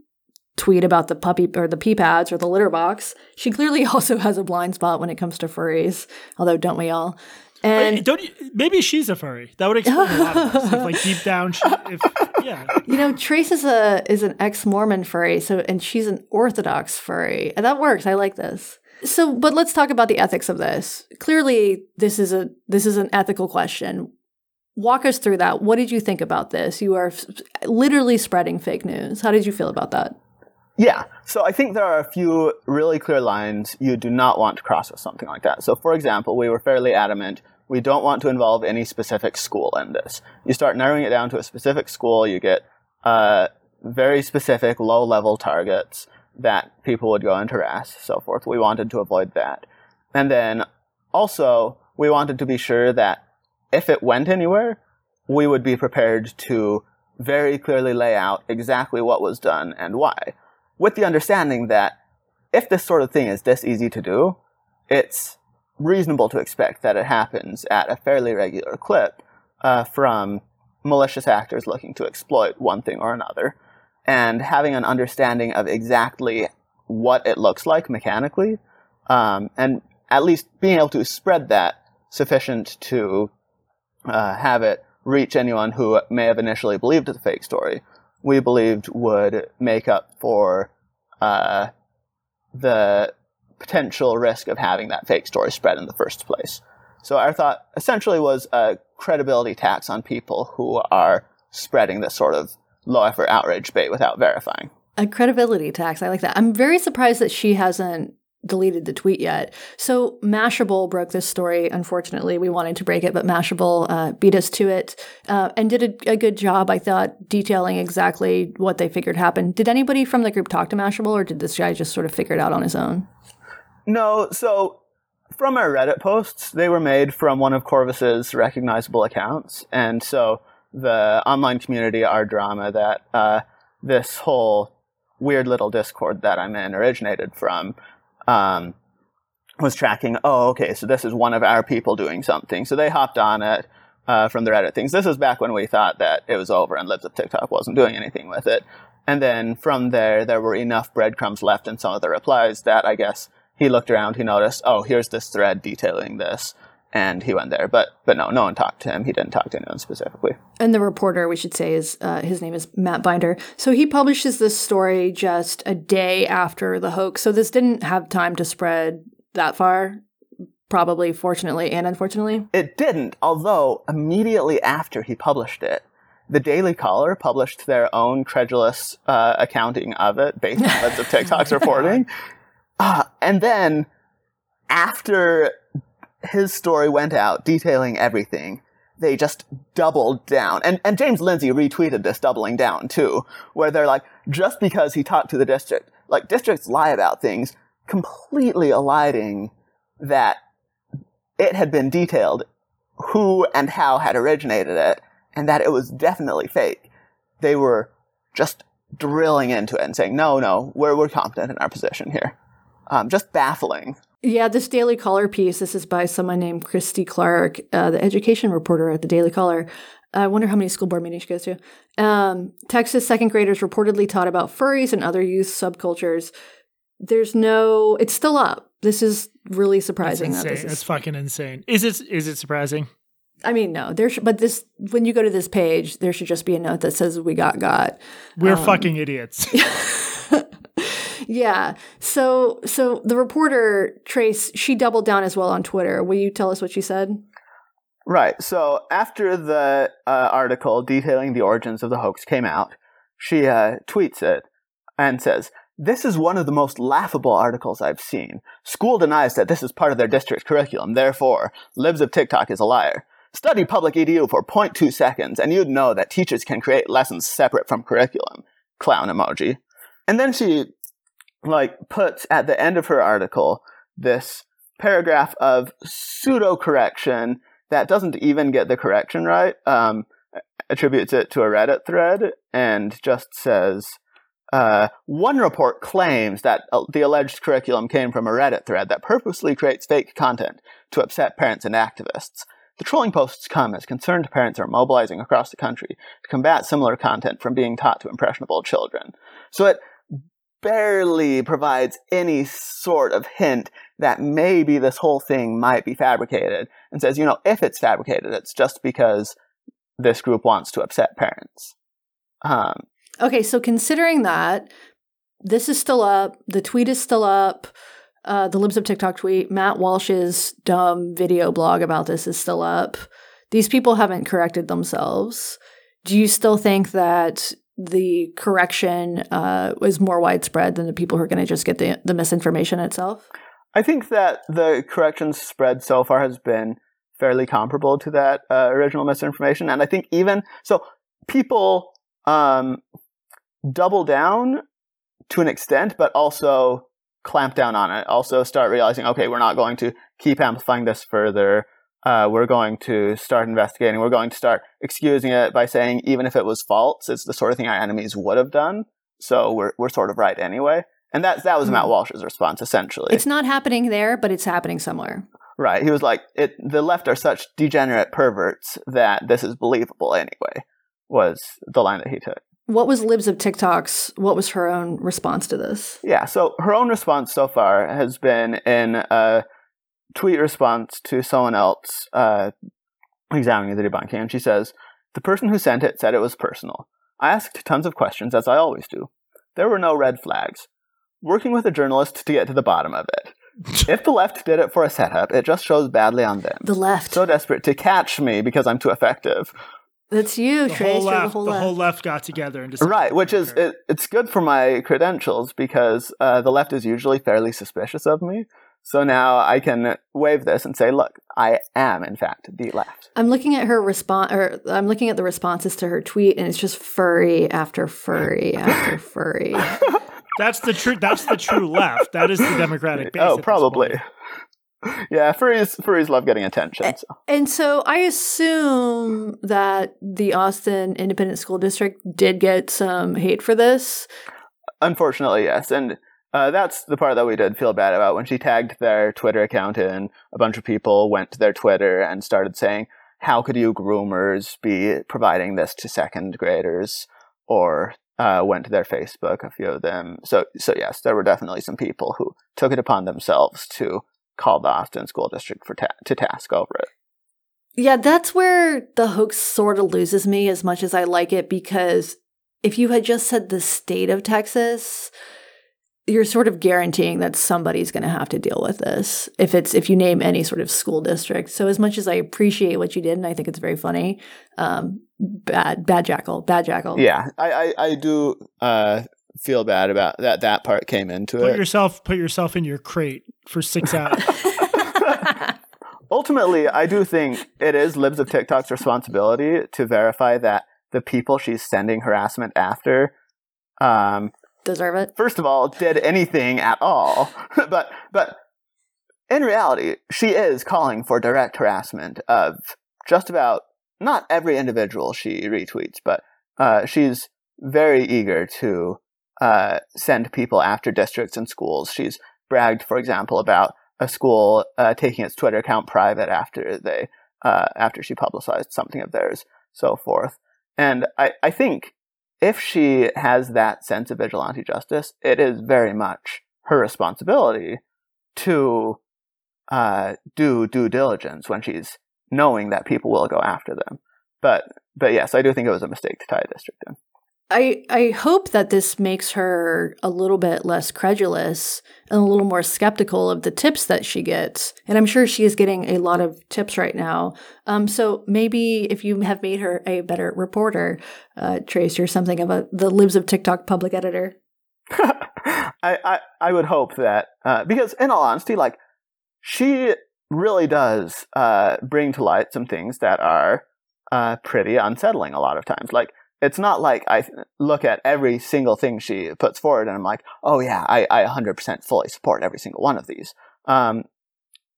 tweet about the puppy or the pee pads or the litter box. She clearly also has a blind spot when it comes to furries, although don't we all? And don't you, maybe she's a furry. That would explain a lot of this. If, like deep down, she, if yeah, you know, Trace is a is an ex Mormon furry, so and she's an Orthodox furry, and that works. I like this. So, but let's talk about the ethics of this. Clearly, this is a this is an ethical question. Walk us through that. What did you think about this? You are f- literally spreading fake news. How did you feel about that? Yeah. So I think there are a few really clear lines you do not want to cross with something like that. So for example, we were fairly adamant we don't want to involve any specific school in this. You start narrowing it down to a specific school, you get uh, very specific low level targets that people would go and harass, so forth. We wanted to avoid that. And then also, we wanted to be sure that if it went anywhere, we would be prepared to very clearly lay out exactly what was done and why. With the understanding that if this sort of thing is this easy to do, it's reasonable to expect that it happens at a fairly regular clip uh, from malicious actors looking to exploit one thing or another and having an understanding of exactly what it looks like mechanically, um, and at least being able to spread that sufficient to uh, have it reach anyone who may have initially believed the fake story, we believed would make up for uh, the potential risk of having that fake story spread in the first place. So our thought essentially was a credibility tax on people who are spreading this sort of low effort outrage bait without verifying. A credibility tax. I like that. I'm very surprised that she hasn't deleted the tweet yet. So Mashable broke this story. Unfortunately, we wanted to break it, but Mashable uh, beat us to it uh, and did a, a, good job, I thought, detailing exactly what they figured happened. Did anybody from the group talk to Mashable, or did this guy just sort of figure it out on his own? No. So from our Reddit posts, they were made from one of Corvus's recognizable accounts, and so the online community, R-Drama, that uh, this whole weird little Discord that I'm in originated from, um, was tracking. Oh, okay, so this is one of our people doing something. So they hopped on it, uh, from the Reddit things. This is back when we thought that it was over and Libs of TikTok wasn't doing anything with it. And then from there, there were enough breadcrumbs left in some of the replies that I guess he looked around, he noticed, oh, here's this thread detailing this, and he went there. But but no, no one talked to him. He didn't talk to anyone specifically. And the reporter, we should say, is uh, his name is Matt Binder. So he publishes this story just a day after the hoax. So this didn't have time to spread that far. Probably, fortunately and unfortunately. It didn't, although immediately after he published it, the Daily Caller published their own credulous uh, accounting of it based on Libs of TikTok's reporting. Uh, and then after his story went out detailing everything, they just doubled down. And, and James Lindsay retweeted this doubling down too, where they're like, just because he talked to the district, like districts lie about things, completely eliding that it had been detailed who and how had originated it and that it was definitely fake. They were just drilling into it and saying, no, no, we're, we're competent in our position here. Um, just baffling. Yeah, this Daily Caller piece, this is by someone named Christy Clark, uh, the education reporter at the Daily Caller. I wonder how many school board meetings she goes to. Um, Texas second graders reportedly taught about furries and other youth subcultures. There's no, it's still up. This is really surprising. It's that insane. It's is, fucking insane. Is it? Is it surprising? I mean, no, there should, but this, when you go to this page, there should just be a note that says we got got. We're Um, fucking idiots. Yeah. So, so the reporter Trace, she doubled down as well on Twitter. Will you tell us what she said? Right. So after the uh, article detailing the origins of the hoax came out, she uh, tweets it and says, This is one of the most laughable articles I've seen. School denies that this is part of their district curriculum. Therefore, Libs of TikTok is a liar. Study public EDU for 0.2 seconds and you'd know that teachers can create lessons separate from curriculum. Clown emoji. And then she, like, puts at the end of her article this paragraph of pseudo correction that doesn't even get the correction right. Um, attributes it to a Reddit thread and just says, uh, one report claims that uh, the alleged curriculum came from a Reddit thread that purposely creates fake content to upset parents and activists. The trolling posts come as concerned parents are mobilizing across the country to combat similar content from being taught to impressionable children. So it barely provides any sort of hint that maybe this whole thing might be fabricated and says, you know, if it's fabricated, it's just because this group wants to upset parents. Um, Okay, so considering that, this is still up, the tweet is still up, uh, the Libs of TikTok tweet, Matt Walsh's dumb video blog about this is still up. These people haven't corrected themselves. Do you still think that the correction uh, is more widespread than the people who are going to just get the, the misinformation itself? I think that the corrections spread so far has been fairly comparable to that uh, original misinformation, and I think even so, people um, double down to an extent, but also clamp down on it. Also, start realizing, okay, we're not going to keep amplifying this further. Uh, we're going to start investigating. We're going to start excusing it by saying, even if it was false, it's the sort of thing our enemies would have done. So we're we're sort of right anyway. And that that was Hmm. Matt Walsh's response essentially. It's not happening there, but it's happening somewhere. Right. He was like, it, the left are such degenerate perverts that this is believable anyway, was the line that he took. What was Libs of TikTok's, what was her own response to this? Yeah. So her own response so far has been in a tweet response to someone else uh, examining the debunking. And she says, The person who sent it said it was personal. I asked tons of questions, as I always do. There were no red flags. Working with a journalist to get to the bottom of it. If the left did it for a setup, it just shows badly on them. The left. so desperate to catch me because I'm too effective. That's you, The Trace. whole left, the whole the left. whole left got together and decided. Right, which is it, it's good for my credentials because uh, the left is usually fairly suspicious of me. So now I can wave this and say, "Look, I am in fact the left." I'm looking at her response, or I'm looking at the responses to her tweet, and it's just furry after furry after furry. That's the true. That's the true left. That is the Democratic base. oh, probably. yeah, furries furries love getting attention. So. And so I assume that the Austin Independent School District did get some hate for this. Unfortunately, yes, and uh, that's the part that we did feel bad about when she tagged their Twitter account in. A bunch of people went to their Twitter and started saying, how could you groomers be providing this to second graders? Or uh, went to their Facebook, a few of them. So, so yes, there were definitely some people who took it upon themselves to call the Austin School District for ta- to task over it. Yeah, that's where the hoax sort of loses me as much as I like it because if you had just said the state of Texas, you're sort of guaranteeing that somebody's going to have to deal with this if it's if you name any sort of school district. So as much as I appreciate what you did and I think it's very funny, um, bad bad jackal, bad jackal. Yeah, I I, I do uh, feel bad about that. That part came into Put it. yourself put yourself in your crate for six hours. Ultimately, I do think it is Libs of TikTok's responsibility to verify that the people she's sending harassment after um, Deserve it. first of all, did anything at all. but but in reality, she is calling for direct harassment of just about not every individual she retweets, but uh, she's very eager to uh, send people after districts and schools. She's bragged, for example, about a school uh, taking its Twitter account private after they uh, after she publicized something of theirs, so forth. And I, I think if she has that sense of vigilante justice, it is very much her responsibility to uh, do due diligence when she's knowing that people will go after them. But but yes, I do think it was a mistake to tie a district in. I I hope that this makes her a little bit less credulous and a little more skeptical of the tips that she gets. And I'm sure she is getting a lot of tips right now. Um, so maybe if you have made her a better reporter, uh, Trace, you're something of a the Libs of TikTok public editor. I, I I would hope that uh, because in all honesty, like she really does uh, bring to light some things that are uh, pretty unsettling a lot of times. Like it's not like I look at every single thing she puts forward and I'm like, oh yeah, I, I 100% fully support every single one of these. Um,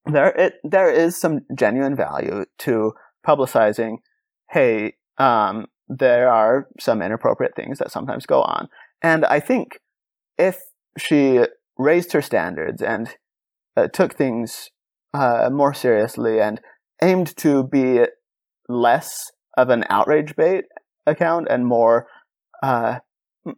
there, it, there is some genuine value to publicizing, hey, um, there are some inappropriate things that sometimes go on. And I think if she raised her standards and uh, took things uh, more seriously and aimed to be less of an outrage bait account and more uh,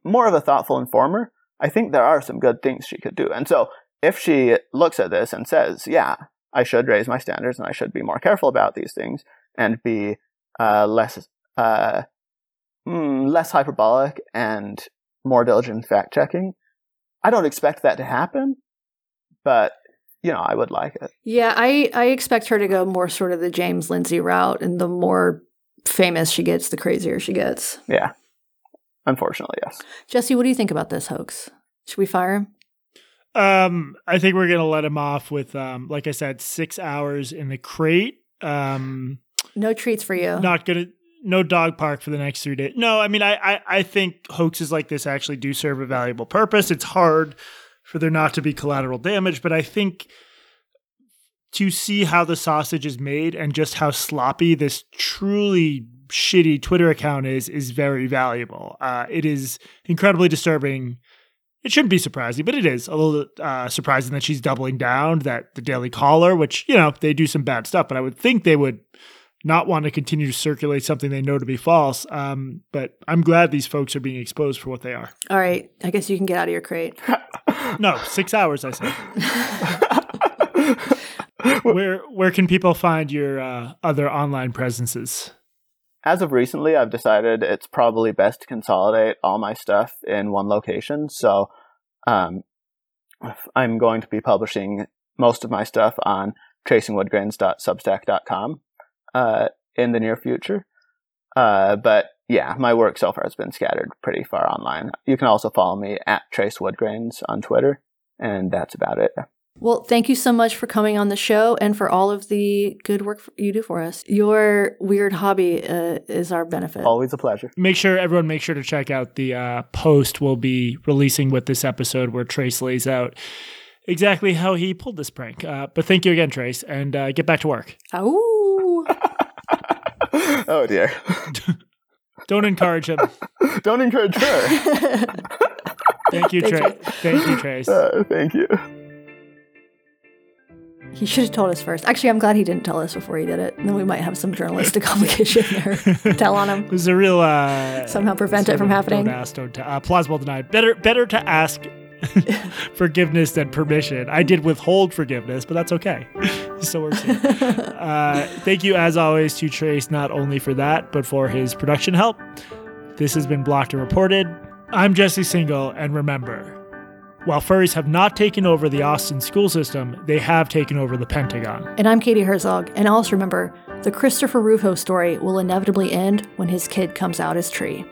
more of a thoughtful informer, I think there are some good things she could do. And so if she looks at this and says, "Yeah, I should raise my standards and I should be more careful about these things and be uh, less uh, mm, less hyperbolic and more diligent fact checking," I don't expect that to happen, but you know, I would like it. Yeah, I I expect her to go more sort of the James Lindsay route, and the more famous she gets, the crazier she gets. Yeah. Unfortunately, yes. Jesse, what do you think about this hoax? Should we fire him? Um, I think we're gonna let him off with, um, like I said, six hours in the crate. Um, No treats for you. not gonna, no dog park for the next three days. No, I mean, I, I, I think hoaxes like this actually do serve a valuable purpose. It's hard for there not to be collateral damage, but I think to see how the sausage is made and just how sloppy this truly shitty Twitter account is is very valuable. Uh, it is incredibly disturbing. It shouldn't be surprising, but it is a little uh, surprising that she's doubling down. That the Daily Caller, which you know they do some bad stuff, but I would think they would not want to continue to circulate something they know to be false. Um, but I'm glad these folks are being exposed for what they are. All right, I guess you can get out of your crate. No, six hours. I said. where where can people find your uh, other online presences? As of recently, I've decided it's probably best to consolidate all my stuff in one location. So, um, I'm going to be publishing most of my stuff on tracingwoodgrains.substack.com uh, in the near future. Uh, but yeah, my work so far has been scattered pretty far online. You can also follow me at Trace Woodgrains on Twitter, and that's about it. Well, thank you so much for coming on the show and for all of the good work you do for us. Your weird hobby uh, is our benefit. Always a pleasure. Make sure everyone make sure to check out the uh, post we'll be releasing with this episode where Trace lays out exactly how he pulled this prank. Uh, but thank you again, Trace, and uh, get back to work. Ow. oh dear. Don't encourage him. Don't encourage her. Thank you, Thank Trace. Thank you, Trace. Uh, thank you. He should have told us first. Actually, I'm glad he didn't tell us before he did it. And then we might have some journalistic obligation there. tell on him. It was a real uh, Somehow prevent it from happening. Don't ask, don't tell. Uh, plausible denied. Better, better to ask forgiveness than permission. I did withhold forgiveness, but that's okay. so we're safe. uh, thank you, as always, to Trace not only for that, but for his production help. This has been Blocked and Reported. I'm Jesse Singal, and remember, while furries have not taken over the Austin school system, they have taken over the Pentagon. And I'm Katie Herzog. And also remember, the Christopher Rufo story will inevitably end when his kid comes out as tree.